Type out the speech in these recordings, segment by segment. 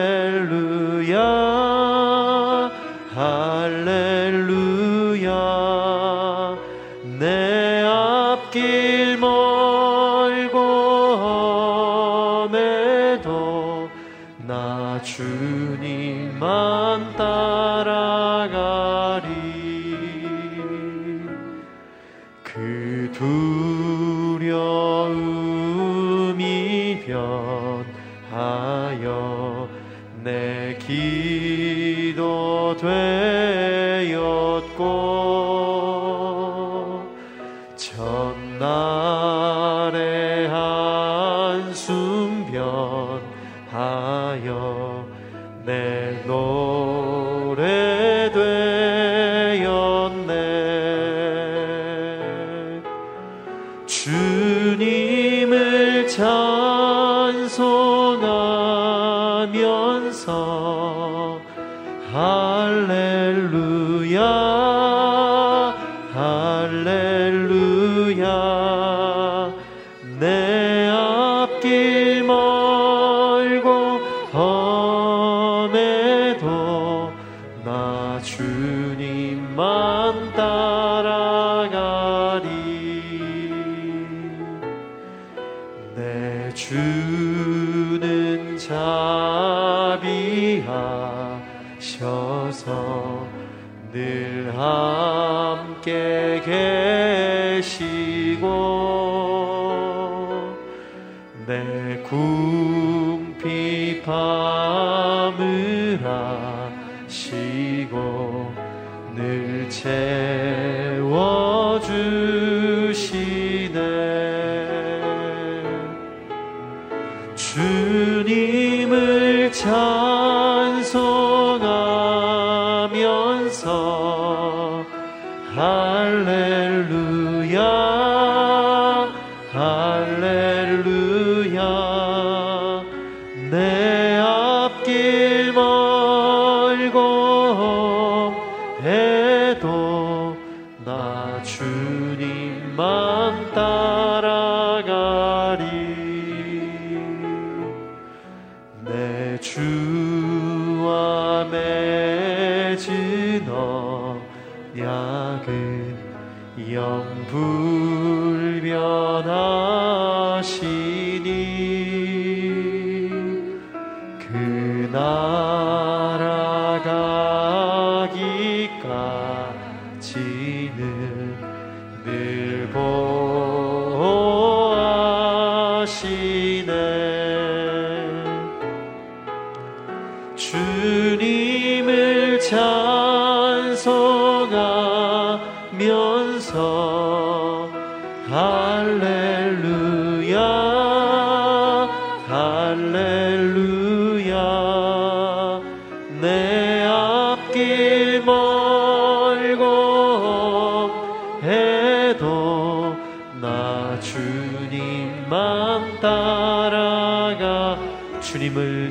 Alleluia. 할렐루야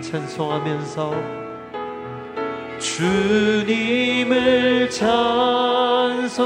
찬송하면서 주님을 찬송하면서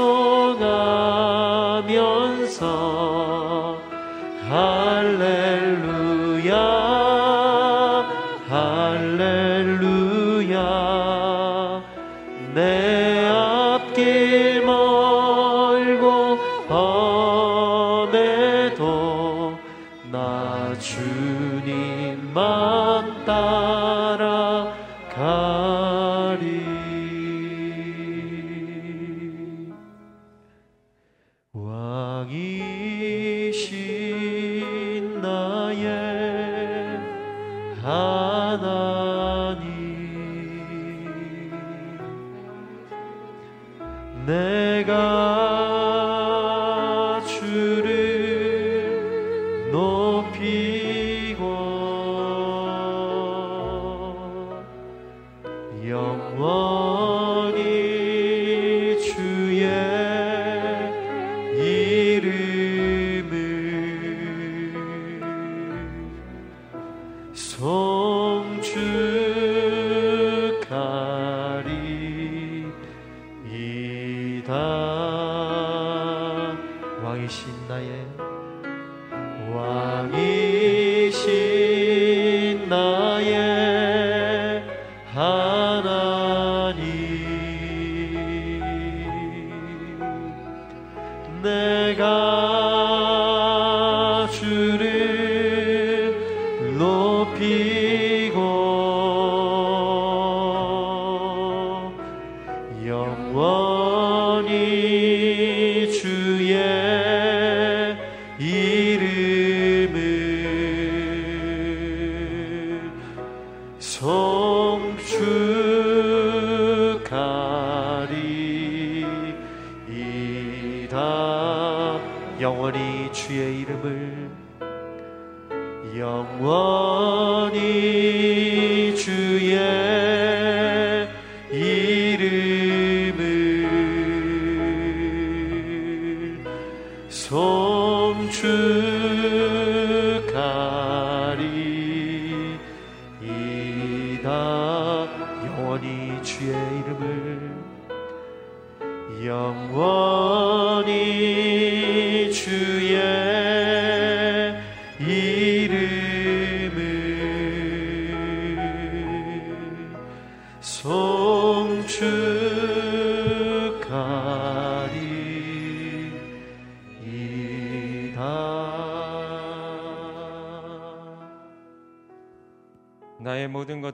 내가 이름을 성축하리이다 영원히 주의 이름을 영원히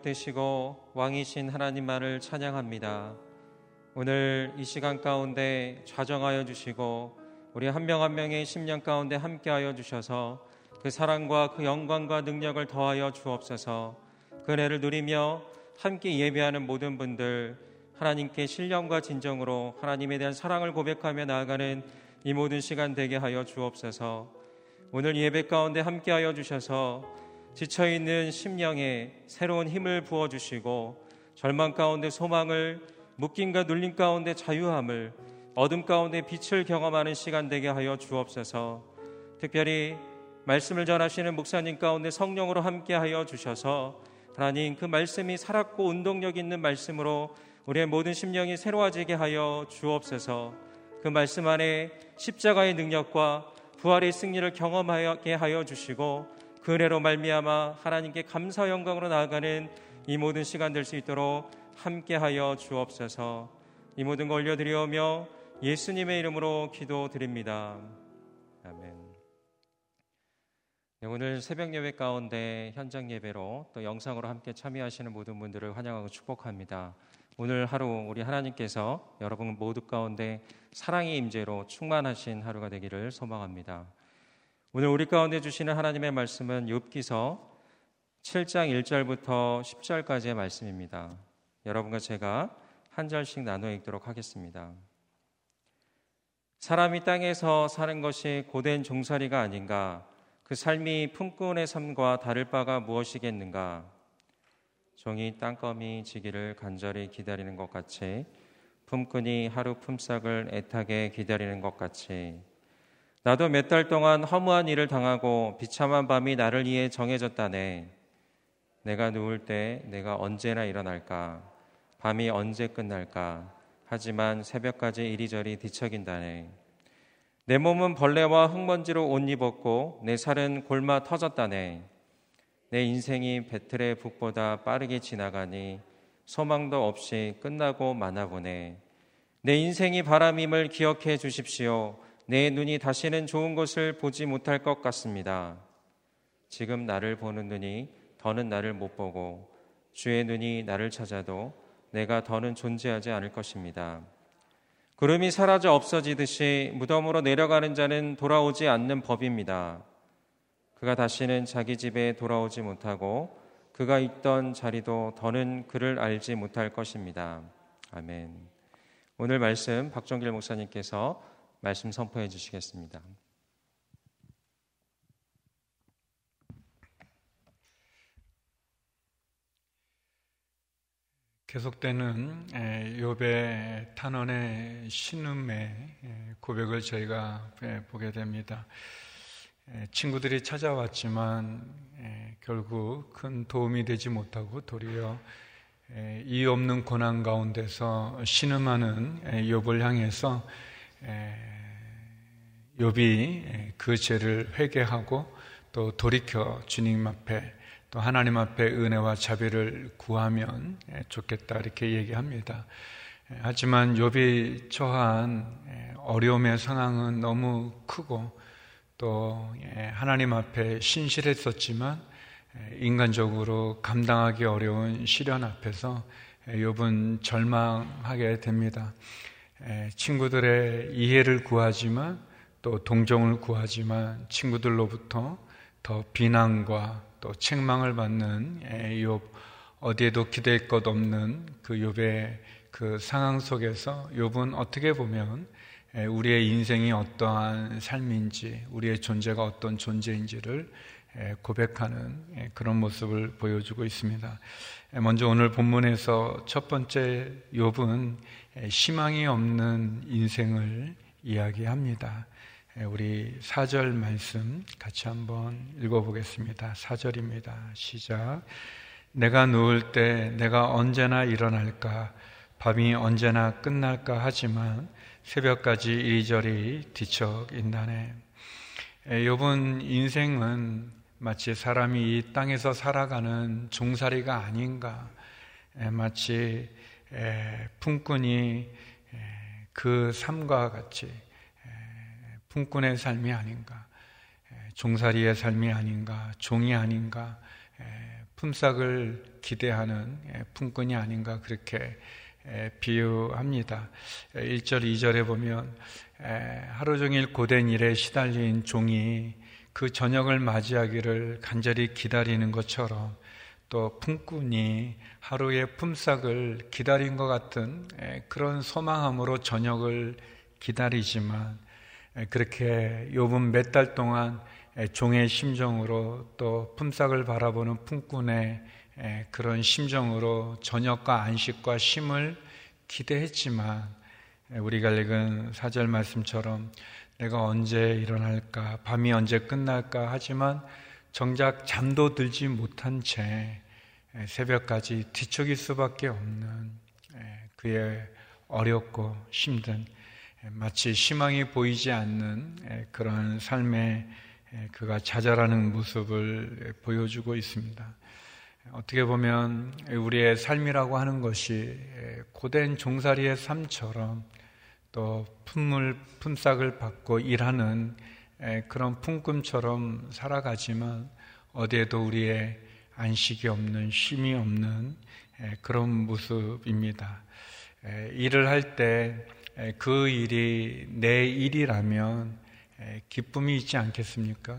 되시고 왕이신 하나님만을 찬양합니다. 오늘 이 시간 가운데 좌정하여 주시고 우리 한 명한 명의 심령 가운데 함께하여 주셔서 그 사랑과 그 영광과 능력을 더하여 주옵소서. 그 은혜를 누리며 함께 예배하는 모든 분들 하나님께 신령과 진정으로 하나님에 대한 사랑을 고백하며 나아가는 이 모든 시간 되게 하여 주옵소서. 오늘 예배 가운데 함께하여 주셔서 지쳐있는 심령에 새로운 힘을 부어주시고 절망 가운데 소망을 묶임과 눌림 가운데 자유함을 어둠 가운데 빛을 경험하는 시간 되게 하여 주옵소서. 특별히 말씀을 전하시는 목사님 가운데 성령으로 함께 하여 주셔서 하나님 그 말씀이 살았고 운동력 있는 말씀으로 우리의 모든 심령이 새로워지게 하여 주옵소서. 그 말씀 안에 십자가의 능력과 부활의 승리를 경험하게 하여 주시고 그 은혜로 말미암아 하나님께 감사 영광으로 나아가는 이 모든 시간 될 수 있도록 함께하여 주옵소서. 이 모든 걸 올려드리오며 예수님의 이름으로 기도드립니다. 아멘. 네, 오늘 새벽 예배 가운데 현장 예배로 또 영상으로 함께 참여하시는 모든 분들을 환영하고 축복합니다. 오늘 하루 우리 하나님께서 여러분 모두 가운데 사랑의 임재로 충만하신 하루가 되기를 소망합니다. 오늘 우리 가운데 주시는 하나님의 말씀은 욥기서 7장 1절부터 10절까지의 말씀입니다. 여러분과 제가 한 절씩 나눠 읽도록 하겠습니다. 사람이 땅에서 사는 것이 고된 종살이가 아닌가? 그 삶이 품꾼의 삶과 다를 바가 무엇이겠는가? 종이 땅거미 지기를 간절히 기다리는 것 같이 품꾼이 하루 품삯을 애타게 기다리는 것 같이 나도 몇 달 동안 허무한 일을 당하고 비참한 밤이 나를 위해 정해졌다네. 내가 누울 때 내가 언제나 일어날까? 밤이 언제 끝날까? 하지만 새벽까지 이리저리 뒤척인다네. 내 몸은 벌레와 흙먼지로 옷 입었고 내 살은 골마 터졌다네. 내 인생이 배틀의 북보다 빠르게 지나가니 소망도 없이 끝나고 마나 보네. 내 인생이 바람임을 기억해 주십시오. 내 눈이 다시는 좋은 것을 보지 못할 것 같습니다. 지금 나를 보는 눈이 더는 나를 못 보고 주의 눈이 나를 찾아도 내가 더는 존재하지 않을 것입니다. 구름이 사라져 없어지듯이 무덤으로 내려가는 자는 돌아오지 않는 법입니다. 그가 다시는 자기 집에 돌아오지 못하고 그가 있던 자리도 더는 그를 알지 못할 것입니다. 아멘. 오늘 말씀 박정길 목사님께서 말씀 선포해 주시겠습니다. 계속되는 요배 탄원의 신음의 고백을 저희가 보게 됩니다. 친구들이 찾아왔지만 결국 큰 도움이 되지 못하고 도리어 이 없는 고난 가운데서 신음하는 욥을 향해서 욥이 그 죄를 회개하고 또 돌이켜 주님 앞에 또 하나님 앞에 은혜와 자비를 구하면 좋겠다 이렇게 얘기합니다. 하지만 욥이 처한 어려움의 상황은 너무 크고 또 하나님 앞에 신실했었지만 인간적으로 감당하기 어려운 시련 앞에서 욥은 절망하게 됩니다. 친구들의 이해를 구하지만 또 동정을 구하지만 친구들로부터 더 비난과 또 책망을 받는 욥 어디에도 기댈 것 없는 그 욥의 그 상황 속에서 욥은 어떻게 보면 우리의 인생이 어떠한 삶인지 우리의 존재가 어떤 존재인지를 고백하는 그런 모습을 보여주고 있습니다. 먼저 오늘 본문에서 첫 번째 욥은 희망이 없는 인생을 이야기합니다. 예, 우리 4절 말씀 같이 한번 읽어보겠습니다. 4절입니다. 시작. 내가 누울 때 내가 언제나 일어날까, 밤이 언제나 끝날까 하지만 새벽까지 이리저리 뒤척 인다네. 요번 예, 인생은 마치 사람이 이 땅에서 살아가는 종살이가 아닌가. 예, 마치 품꾼이 그 삶과 같이 품꾼의 삶이 아닌가, 종살이의 삶이 아닌가, 종이 아닌가, 품삯을 기대하는 품꾼이 아닌가 그렇게 비유합니다. 1절, 2절에 보면 하루 종일 고된 일에 시달린 종이 그 저녁을 맞이하기를 간절히 기다리는 것처럼 또 품꾼이 하루의 품삯을 기다린 것 같은 그런 소망함으로 저녁을 기다리지만 그렇게 욥은 몇달 동안 종의 심정으로 또 품삯을 바라보는 품꾼의 그런 심정으로 저녁과 안식과 쉼을 기대했지만 우리가 읽은 사절 말씀처럼 내가 언제 일어날까 밤이 언제 끝날까 하지만 정작 잠도 들지 못한 채 새벽까지 뒤척일 수밖에 없는 그의 어렵고 힘든 마치 희망이 보이지 않는 그런 삶에 그가 좌절하는 모습을 보여주고 있습니다. 어떻게 보면 우리의 삶이라고 하는 것이 고된 종살이의 삶처럼 또 품물, 품삯을 받고 일하는 그런 품금처럼 살아가지만 어디에도 우리의 안식이 없는 쉼이 없는 그런 모습입니다. 일을 할 때 그 일이 내 일이라면 기쁨이 있지 않겠습니까?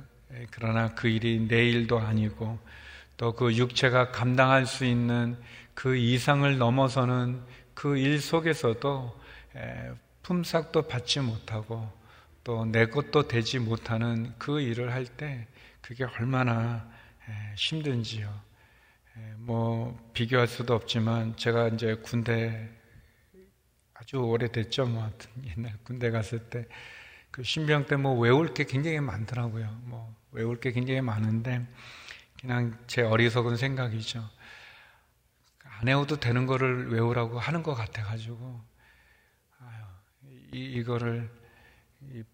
그러나 그 일이 내 일도 아니고 또 그 육체가 감당할 수 있는 그 이상을 넘어서는 그 일 속에서도 품삯도 받지 못하고 또 내 것도 되지 못하는 그 일을 할 때 그게 얼마나 힘든지요. 뭐 비교할 수도 없지만 제가 이제 군대 아주 오래됐죠. 뭐 옛날 군대 갔을 때 그 신병 때 뭐 외울 게 굉장히 많더라고요. 뭐 외울 게 굉장히 많은데 그냥 제 어리석은 생각이죠. 안 외워도 되는 거를 외우라고 하는 것 같아가지고 이거를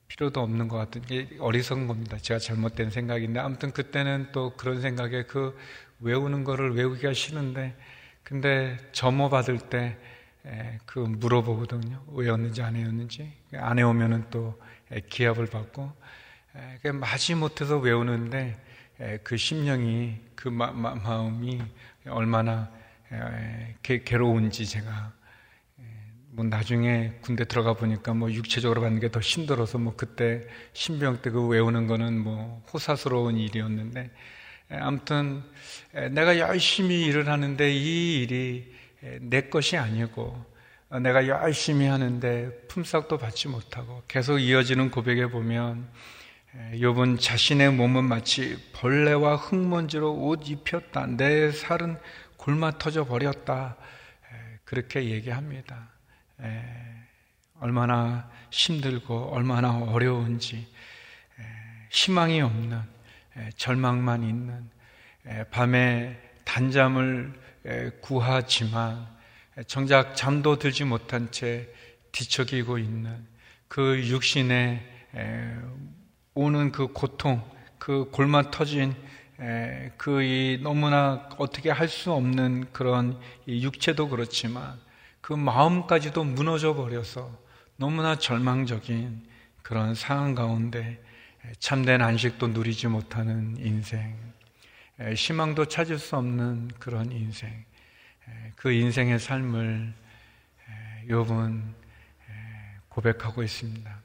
필요도 없는 것 같은 게 어리석은 겁니다. 제가 잘못된 생각인데 아무튼 그때는 또 그런 생각에 그 외우는 거를 외우기가 싫은데 근데 점호 받을 때 그 물어보거든요. 외웠는지 안 외웠는지. 안 외우면은 또 기합을 받고 마지 못해서 외우는데 그 심령이 그 마, 음이 얼마나 게, 괴로운지 제가 뭐 나중에 군대 들어가 보니까 뭐 육체적으로 받는 게 더 힘들어서 뭐 그때 신병 때 그 외우는 거는 뭐 호사스러운 일이었는데 아무튼 내가 열심히 일을 하는데 이 일이 내 것이 아니고 내가 열심히 하는데 품삯도 받지 못하고 계속 이어지는 고백에 보면 욥은 자신의 몸은 마치 벌레와 흙먼지로 옷 입혔다. 내 살은 골마 터져 버렸다. 그렇게 얘기합니다. 에, 얼마나 힘들고 얼마나 어려운지 에, 희망이 없는 에, 절망만 있는 밤에 단잠을 구하지만 정작 잠도 들지 못한 채 뒤척이고 있는 그 육신에 오는 그 고통, 그 골마 터진 그 너무나 어떻게 할 수 없는 그런 육체도 그렇지만 그 마음까지도 무너져 버려서 너무나 절망적인 그런 상황 가운데 참된 안식도 누리지 못하는 인생, 희망도 찾을 수 없는 그런 인생, 그 인생의 삶을 욥은 고백하고 있습니다.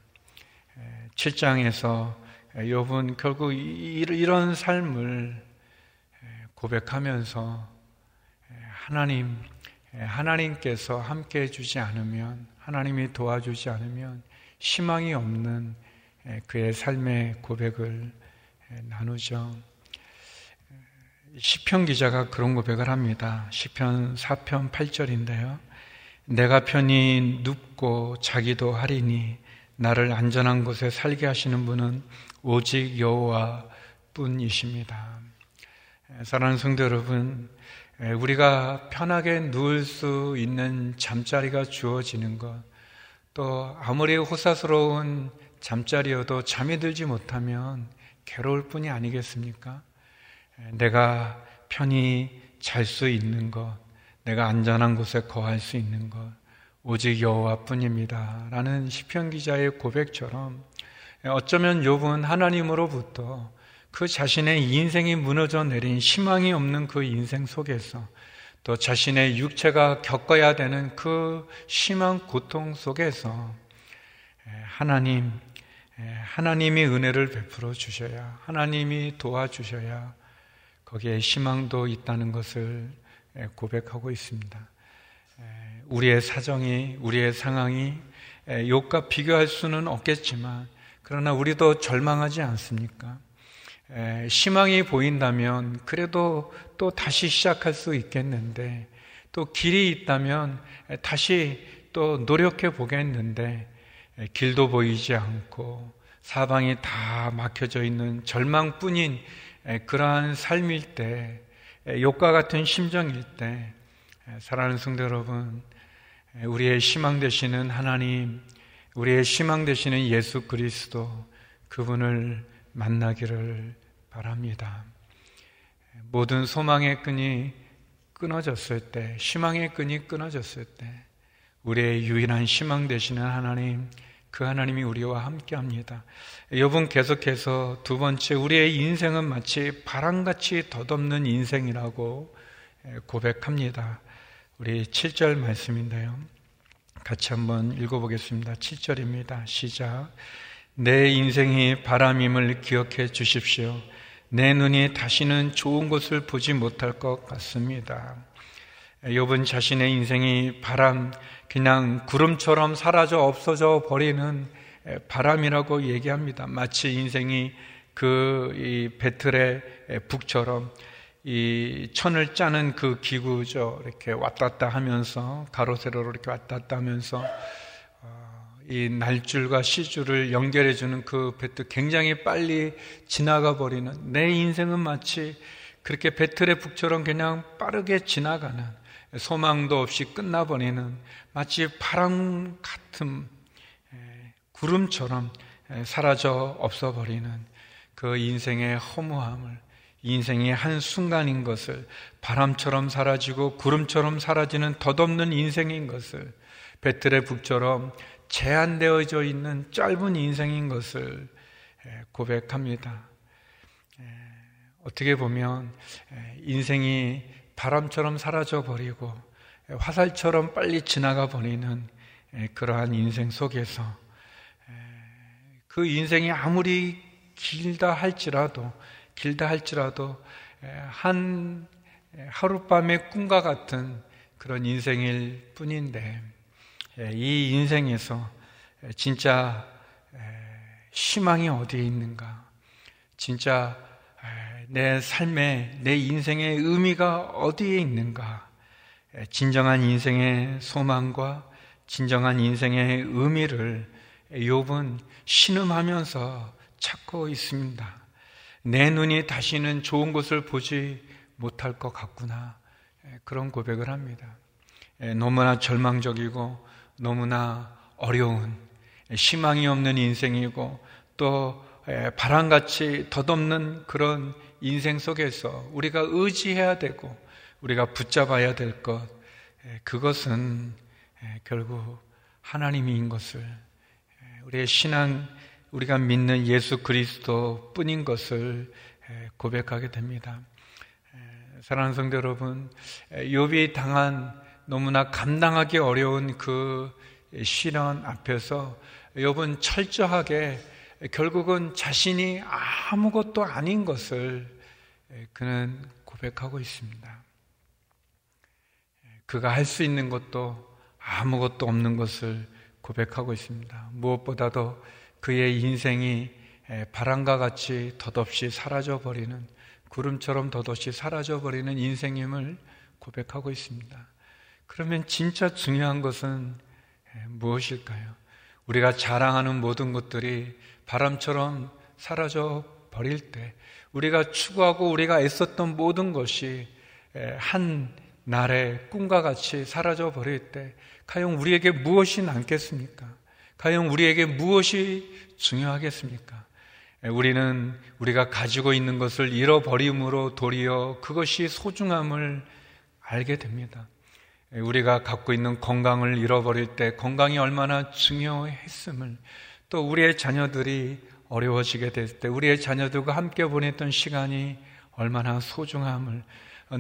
7장에서 욥은 결국 이런 삶을 고백하면서 하나님, 하나님께서 함께 해주지 않으면, 하나님이 도와주지 않으면 희망이 없는 그의 삶의 고백을 나누죠. 시편 기자가 그런 고백을 합니다. 시편 4편 8절인데요. 내가 편히 눕고 자기도 하리니 나를 안전한 곳에 살게 하시는 분은 오직 여호와 뿐이십니다. 사랑하는 성도 여러분, 우리가 편하게 누울 수 있는 잠자리가 주어지는 것, 또 아무리 호사스러운 잠자리여도 잠이 들지 못하면 괴로울 뿐이 아니겠습니까? 내가 편히 잘 수 있는 것, 내가 안전한 곳에 거할 수 있는 것, 오직 여호와뿐입니다. 라는 시편 기자의 고백처럼 어쩌면 욥은 하나님으로부터 그 자신의 인생이 무너져 내린 희망이 없는 그 인생 속에서 또 자신의 육체가 겪어야 되는 그 심한 고통 속에서 하나님, 하나님이 은혜를 베풀어 주셔야, 하나님이 도와주셔야 거기에 희망도 있다는 것을 고백하고 있습니다. 우리의 사정이, 우리의 상황이 욕과 비교할 수는 없겠지만, 그러나 우리도 절망하지 않습니까? 희망이 보인다면 그래도 또 다시 시작할 수 있겠는데 또 길이 있다면 다시 또 노력해 보겠는데 길도 보이지 않고 사방이 다 막혀져 있는 절망뿐인 그러한 삶일 때 욕과 같은 심정일 때 사랑하는 성도 여러분 우리의 희망 되시는 하나님 우리의 희망 되시는 예수 그리스도 그분을 만나기를 바랍니다. 모든 소망의 끈이 끊어졌을 때, 희망의 끈이 끊어졌을 때, 우리의 유일한 희망 되시는 하나님, 그 하나님이 우리와 함께 합니다. 여분 계속해서 두 번째, 우리의 인생은 마치 바람같이 덧없는 인생이라고 고백합니다. 우리 7절 말씀인데요. 같이 한번 읽어보겠습니다. 7절입니다. 시작. 내 인생이 바람임을 기억해 주십시오. 내 눈이 다시는 좋은 것을 보지 못할 것 같습니다. 욥은 자신의 인생이 바람, 그냥 구름처럼 사라져 없어져 버리는 바람이라고 얘기합니다. 마치 인생이 그 베틀의 북처럼 이 천을 짜는 그 기구죠. 이렇게 왔다 갔다 하면서 가로세로로 이렇게 왔다 갔다 하면서 이 날줄과 시줄을 연결해 주는 그 배틀 굉장히 빨리 지나가 버리는 내 인생은 마치 그렇게 배틀의 북처럼 그냥 빠르게 지나가는 소망도 없이 끝나버리는 마치 바람 같은 구름처럼 사라져 없어버리는 그 인생의 허무함을 인생의 한 순간인 것을 바람처럼 사라지고 구름처럼 사라지는 덧없는 인생인 것을 배틀의 북처럼 제한되어져 있는 짧은 인생인 것을 고백합니다. 어떻게 보면 인생이 바람처럼 사라져 버리고 화살처럼 빨리 지나가 버리는 그러한 인생 속에서 그 인생이 아무리 길다 할지라도 길다 할지라도 한 하룻밤의 꿈과 같은 그런 인생일 뿐인데 예, 이 인생에서 진짜 희망이 어디에 있는가? 진짜 내 삶에, 내 인생의 의미가 어디에 있는가? 진정한 인생의 소망과 진정한 인생의 의미를 욥은 신음하면서 찾고 있습니다. 내 눈이 다시는 좋은 것을 보지 못할 것 같구나. 그런 고백을 합니다. 너무나 절망적이고 너무나 어려운 희망이 없는 인생이고 또 바람같이 덧없는 그런 인생 속에서 우리가 의지해야 되고 우리가 붙잡아야 될 것, 그것은 결국 하나님인 것을 우리의 신앙, 우리가 믿는 예수 그리스도 뿐인 것을 고백하게 됩니다. 사랑하는 성도 여러분, 욥이 당한 너무나 감당하기 어려운 그 시련 앞에서 욥은 철저하게 결국은 자신이 아무것도 아닌 것을 그는 고백하고 있습니다. 그가 할 수 있는 것도 아무것도 없는 것을 고백하고 있습니다. 무엇보다도 그의 인생이 바람과 같이 덧없이 사라져 버리는 구름처럼 덧없이 사라져 버리는 인생임을 고백하고 있습니다. 그러면 진짜 중요한 것은 무엇일까요? 우리가 자랑하는 모든 것들이 바람처럼 사라져 버릴 때 우리가 추구하고 우리가 애썼던 모든 것이 한 날의 꿈과 같이 사라져 버릴 때 과연 우리에게 무엇이 남겠습니까? 과연 우리에게 무엇이 중요하겠습니까? 우리는 우리가 가지고 있는 것을 잃어버림으로 도리어 그것이 소중함을 알게 됩니다. 우리가 갖고 있는 건강을 잃어버릴 때 건강이 얼마나 중요했음을 또 우리의 자녀들이 어려워지게 될때 우리의 자녀들과 함께 보냈던 시간이 얼마나 소중함을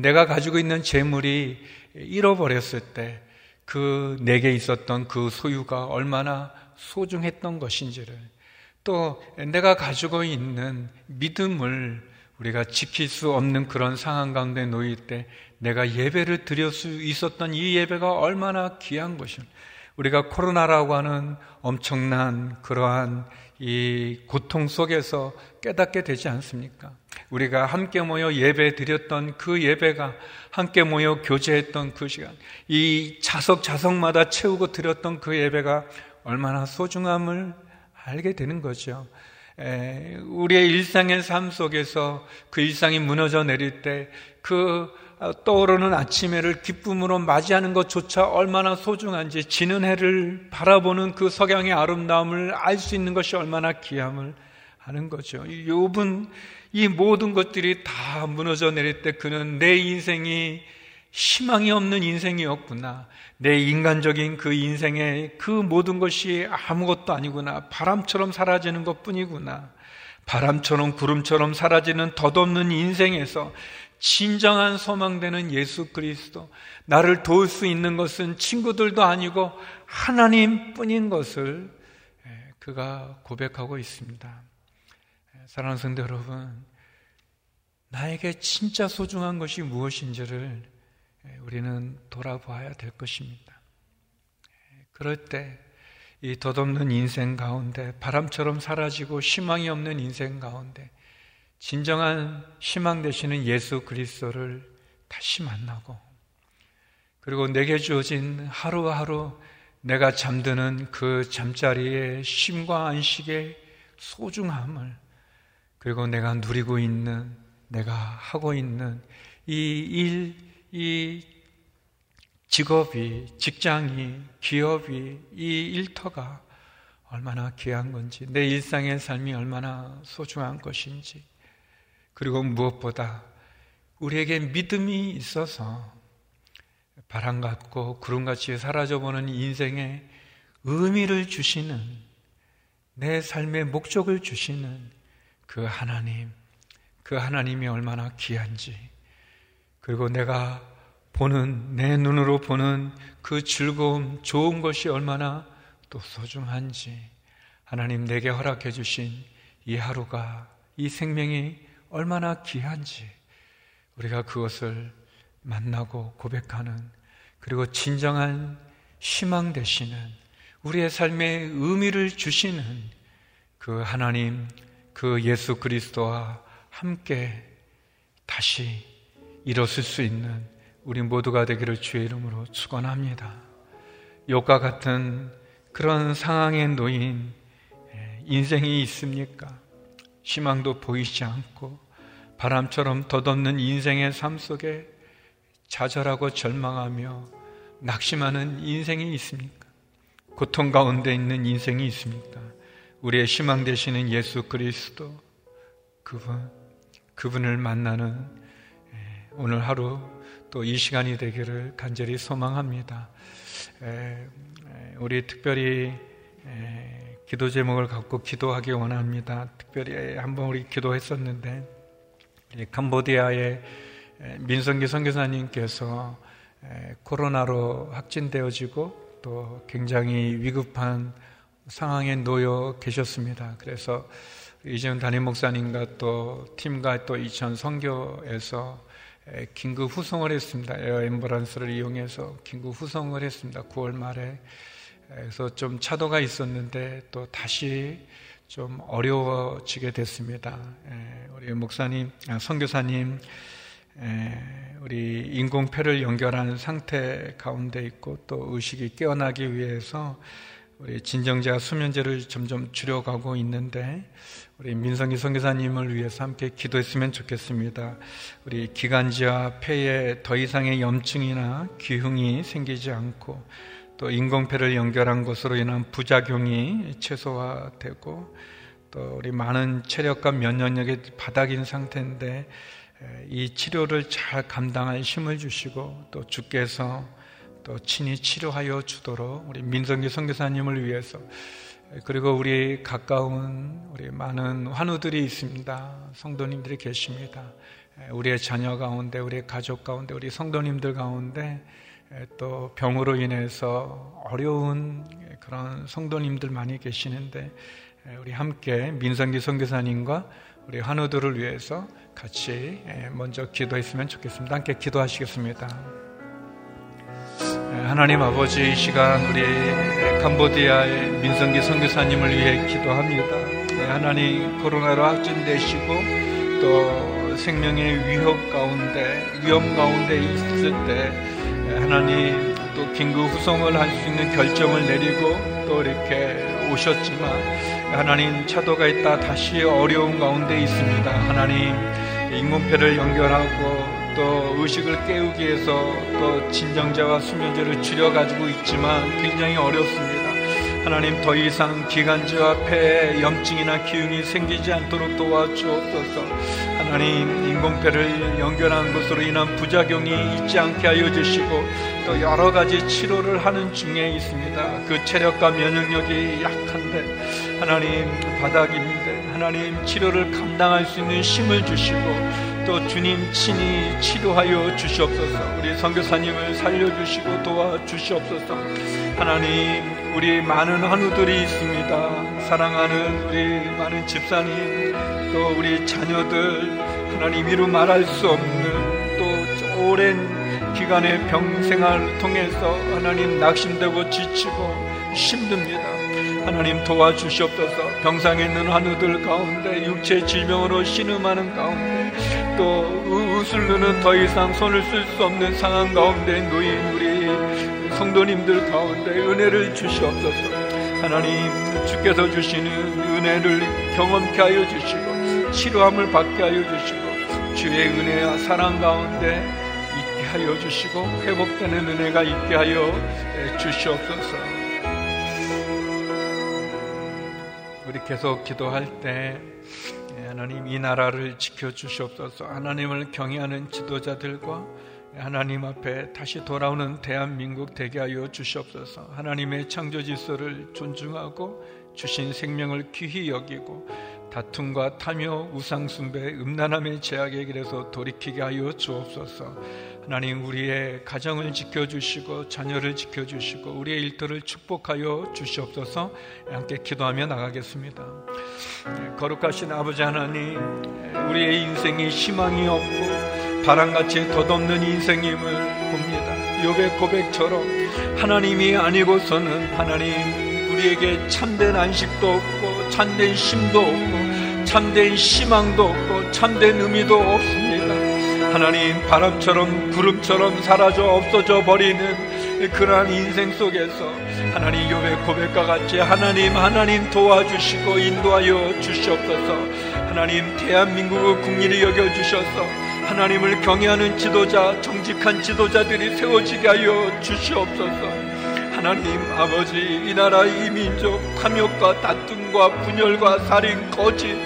내가 가지고 있는 재물이 잃어버렸을 때 그 내게 있었던 그 소유가 얼마나 소중했던 것인지를 또 내가 가지고 있는 믿음을 우리가 지킬 수 없는 그런 상황 가운데 놓일 때 내가 예배를 드릴 수 있었던 이 예배가 얼마나 귀한 것입니다. 우리가 코로나라고 하는 엄청난 그러한 이 고통 속에서 깨닫게 되지 않습니까? 우리가 함께 모여 예배 드렸던 그 예배가 함께 모여 교제했던 그 시간, 이 자석 자석마다 채우고 드렸던 그 예배가 얼마나 소중함을 알게 되는 거죠. 우리의 일상의 삶 속에서 그 일상이 무너져 내릴 때 그 떠오르는 아침 해를 기쁨으로 맞이하는 것조차 얼마나 소중한지 지는 해를 바라보는 그 석양의 아름다움을 알 수 있는 것이 얼마나 귀함을 하는 거죠. 욥은 이 모든 것들이 다 무너져 내릴 때 그는 내 인생이 희망이 없는 인생이었구나. 내 인간적인 그 인생의 그 모든 것이 아무것도 아니구나. 바람처럼 사라지는 것 뿐이구나. 바람처럼 구름처럼 사라지는 덧없는 인생에서 진정한 소망되는 예수 그리스도, 나를 도울 수 있는 것은 친구들도 아니고 하나님 뿐인 것을 예, 그가 고백하고 있습니다. 예, 사랑하는 성도 여러분, 나에게 진짜 소중한 것이 무엇인지를 예, 우리는 돌아봐야 될 것입니다. 그럴 때, 이 덧없는 인생 가운데, 바람처럼 사라지고 희망이 없는 인생 가운데, 진정한 희망 되시는 예수 그리스도를 다시 만나고 그리고 내게 주어진 하루하루 내가 잠드는 그 잠자리의 쉼과 안식의 소중함을 그리고 내가 누리고 있는 내가 하고 있는 이 일, 이 직업이, 직장이, 기업이, 이 일터가 얼마나 귀한 건지, 내 일상의 삶이 얼마나 소중한 것인지, 그리고 무엇보다 우리에게 믿음이 있어서 바람 같고 구름같이 사라져보는 인생에 의미를 주시는 내 삶의 목적을 주시는 그 하나님, 그 하나님이 얼마나 귀한지, 그리고 내가 보는, 내 눈으로 보는 그 즐거움, 좋은 것이 얼마나 또 소중한지, 하나님 내게 허락해 주신 이 하루가, 이 생명이 얼마나 귀한지 우리가 그것을 만나고 고백하는 그리고 진정한 희망 되시는 우리의 삶에 의미를 주시는 그 하나님, 그 예수 그리스도와 함께 다시 일어설 수 있는 우리 모두가 되기를 주의 이름으로 축원합니다. 욕과 같은 그런 상황에 놓인 예, 인생이 있습니까? 희망도 보이지 않고 바람처럼 덧없는 인생의 삶 속에 좌절하고 절망하며 낙심하는 인생이 있습니까? 고통 가운데 있는 인생이 있습니까? 우리의 희망 되시는 예수 그리스도 그분 그분을 만나는 예, 오늘 하루 또 이 시간이 되기를 간절히 소망합니다. 우리 특별히 기도 제목을 갖고 기도하기 원합니다. 특별히 한번 우리 기도했었는데 캄보디아의 민성기 선교사님께서 코로나로 확진되어지고 또 굉장히 위급한 상황에 놓여 계셨습니다. 그래서 이재훈 담임 목사님과 또 팀과 또 이천 선교에서 긴급 후송을 했습니다. 에어 앰뷸런스를 이용해서 긴급 후송을 했습니다. 9월 말에. 그래서 좀 차도가 있었는데 또 다시 좀 어려워지게 됐습니다. 우리 목사님, 아, 선교사님, 우리 인공폐를 연결한 상태 가운데 있고 또 의식이 깨어나기 위해서 우리 진정제와 수면제를 점점 줄여가고 있는데 우리 민성기 선교사님을 위해서 함께 기도했으면 좋겠습니다. 우리 기관지와 폐에 더 이상의 염증이나 기흉이 생기지 않고 또 인공폐를 연결한 것으로 인한 부작용이 최소화되고 또 우리 많은 체력과 면역력이 바닥인 상태인데 이 치료를 잘 감당할 힘을 주시고 또 주께서 또 친히 치료하여 주도록 우리 민성기 선교사님을 위해서 그리고 우리 가까운 우리 많은 환우들이 있습니다. 성도님들이 계십니다. 우리의 자녀 가운데, 우리의 가족 가운데, 우리 성도님들 가운데 또 병으로 인해서 어려운 그런 성도님들 많이 계시는데 우리 함께 민성기 선교사님과 우리 환우들을 위해서 같이 먼저 기도했으면 좋겠습니다. 함께 기도하시겠습니다. 하나님 아버지 이 시간 우리 캄보디아의 민성기 선교사님을 위해 기도합니다. 네, 하나님 코로나로 확진되시고 또 생명의 위협 가운데 위험 가운데 있을 때 하나님 또 긴급 후송을 할 수 있는 결정을 내리고 또 이렇게 오셨지만 하나님 차도가 있다 다시 어려운 가운데 있습니다. 하나님 인공폐를 연결하고 또 의식을 깨우기 위해서 또 진정제와 수면제를 줄여 가지고 있지만 굉장히 어렵습니다. 하나님 더 이상 기관지와 폐에 염증이나 기운이 생기지 않도록 도와주옵소서. 하나님 인공폐를 연결한 것으로 인한 부작용이 있지 않게 하여 주시고 또 여러 가지 치료를 하는 중에 있습니다. 그 체력과 면역력이 약한데 하나님 바닥인데 하나님 치료를 감당할 수 있는 힘을 주시고 또 주님 친히 치료하여 주시옵소서. 우리 선교사님을 살려주시고 도와주시옵소서. 하나님, 우리 많은 한우들이 있습니다. 사랑하는 우리 많은 집사님, 또 우리 자녀들, 하나님 이루 말할 수 없는 또 오랜 기간의 병생활을 통해서 하나님 낙심되고 지치고 힘듭니다. 하나님 도와주시옵소서. 병상에 있는 한우들 가운데 육체 질병으로 신음하는 가운데 또 우슬르는 더 이상 손을 쓸 수 없는 상황 가운데 놓인 우리 성도님들 가운데 은혜를 주시옵소서. 하나님 주께서 주시는 은혜를 경험케 하여 주시고 치료함을 받게 하여 주시고 주의 은혜와 사랑 가운데 있게 하여 주시고 회복되는 은혜가 있게 하여 주시옵소서 계속 기도할 때 예, 하나님 이 나라를 지켜주시옵소서. 하나님을 경외하는 지도자들과 하나님 앞에 다시 돌아오는 대한민국 되게 하여 주시옵소서. 하나님의 창조 질서를 존중하고 주신 생명을 귀히 여기고 다툼과 탐욕, 우상숭배, 음란함의 제약의 길에서 돌이키게 하여 주옵소서 하나님 우리의 가정을 지켜주시고 자녀를 지켜주시고 우리의 일터를 축복하여 주시옵소서 함께 기도하며 나가겠습니다. 네, 거룩하신 아버지 하나님 우리의 인생이 희망이 없고 바람같이 덧없는 인생임을 봅니다. 요의 고백처럼 하나님이 아니고서는 하나님 우리에게 참된 안식도 없고 참된 힘도 없고 참된 희망도 없고 참된 의미도 없습니다. 하나님 바람처럼 구름처럼 사라져 없어져 버리는 그러한 인생 속에서 하나님 요의 고백과 같이 하나님 하나님 도와주시고 인도하여 주시옵소서. 하나님 대한민국의 국리를 여겨 주셔서 하나님을 경외하는 지도자 정직한 지도자들이 세워지게 하여 주시옵소서. 하나님 아버지 이 나라 이 민족 탐욕과 다툼과 분열과 살인 거짓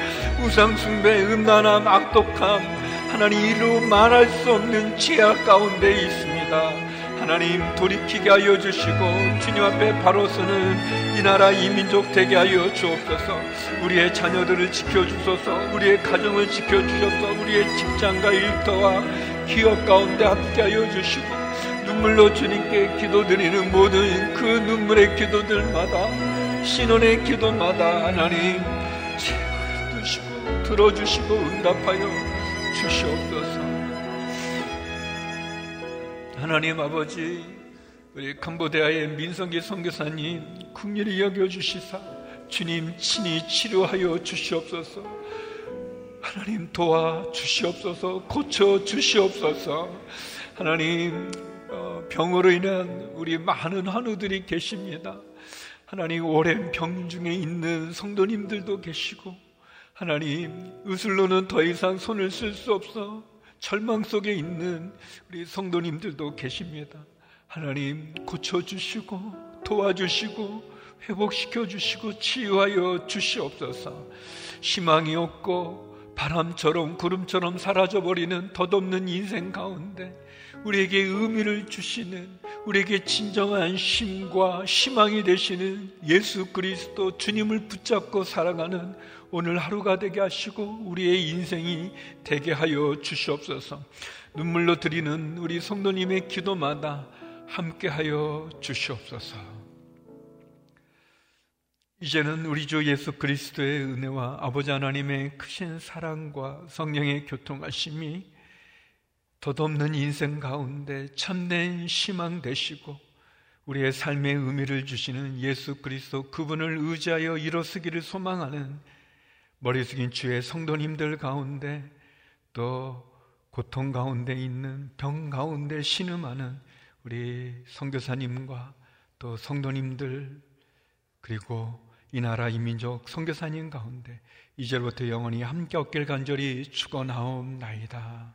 우상 숭배 음란함 악독함 하나님 이루 말할 수 없는 죄악 가운데 있습니다. 하나님 돌이키게 하여 주시고 주님 앞에 바로 서는 이 나라 이 민족 되게 하여 주옵소서. 우리의 자녀들을 지켜주소서. 우리의 가정을 지켜주셔서. 우리의 직장과 일터와 기업 가운데 함께 하여 주시고 눈물로 주님께 기도드리는 모든 그 눈물의 기도들마다 신혼의 기도마다 하나님 채워 주시고 들어주시고 응답하여 주시옵소서. 하나님 아버지 우리 캄보디아의 민성기 선교사님 국률이 여겨 주시사 주님 친히 치료하여 주시옵소서. 하나님 도와 주시옵소서 고쳐 주시옵소서. 하나님 병으로 인한 우리 많은 환우들이 계십니다. 하나님 오랜 병 중에 있는 성도님들도 계시고 하나님 의술로는 더 이상 손을 쓸 수 없어 절망 속에 있는 우리 성도님들도 계십니다. 하나님 고쳐주시고 도와주시고 회복시켜 주시고 치유하여 주시옵소서. 희망이 없고 바람처럼 구름처럼 사라져 버리는 덧없는 인생 가운데 우리에게 의미를 주시는 우리에게 진정한 힘과 희망이 되시는 예수 그리스도 주님을 붙잡고 살아가는 오늘 하루가 되게 하시고 우리의 인생이 되게 하여 주시옵소서. 눈물로 드리는 우리 성도님의 기도마다 함께 하여 주시옵소서. 이제는 우리 주 예수 그리스도의 은혜와 아버지 하나님의 크신 사랑과 성령의 교통하심이 덧없는 인생 가운데 참된 희망 되시고 우리의 삶의 의미를 주시는 예수 그리스도 그분을 의지하여 일어서기를 소망하는 머리 숙인 주의 성도님들 가운데 또 고통 가운데 있는 병 가운데 신음하는 우리 성교사님과 또 성도님들 그리고 이 나라 이민족 성교사님 가운데 이제부터 영원히 함께 얻길 간절히 축원하옵나이다.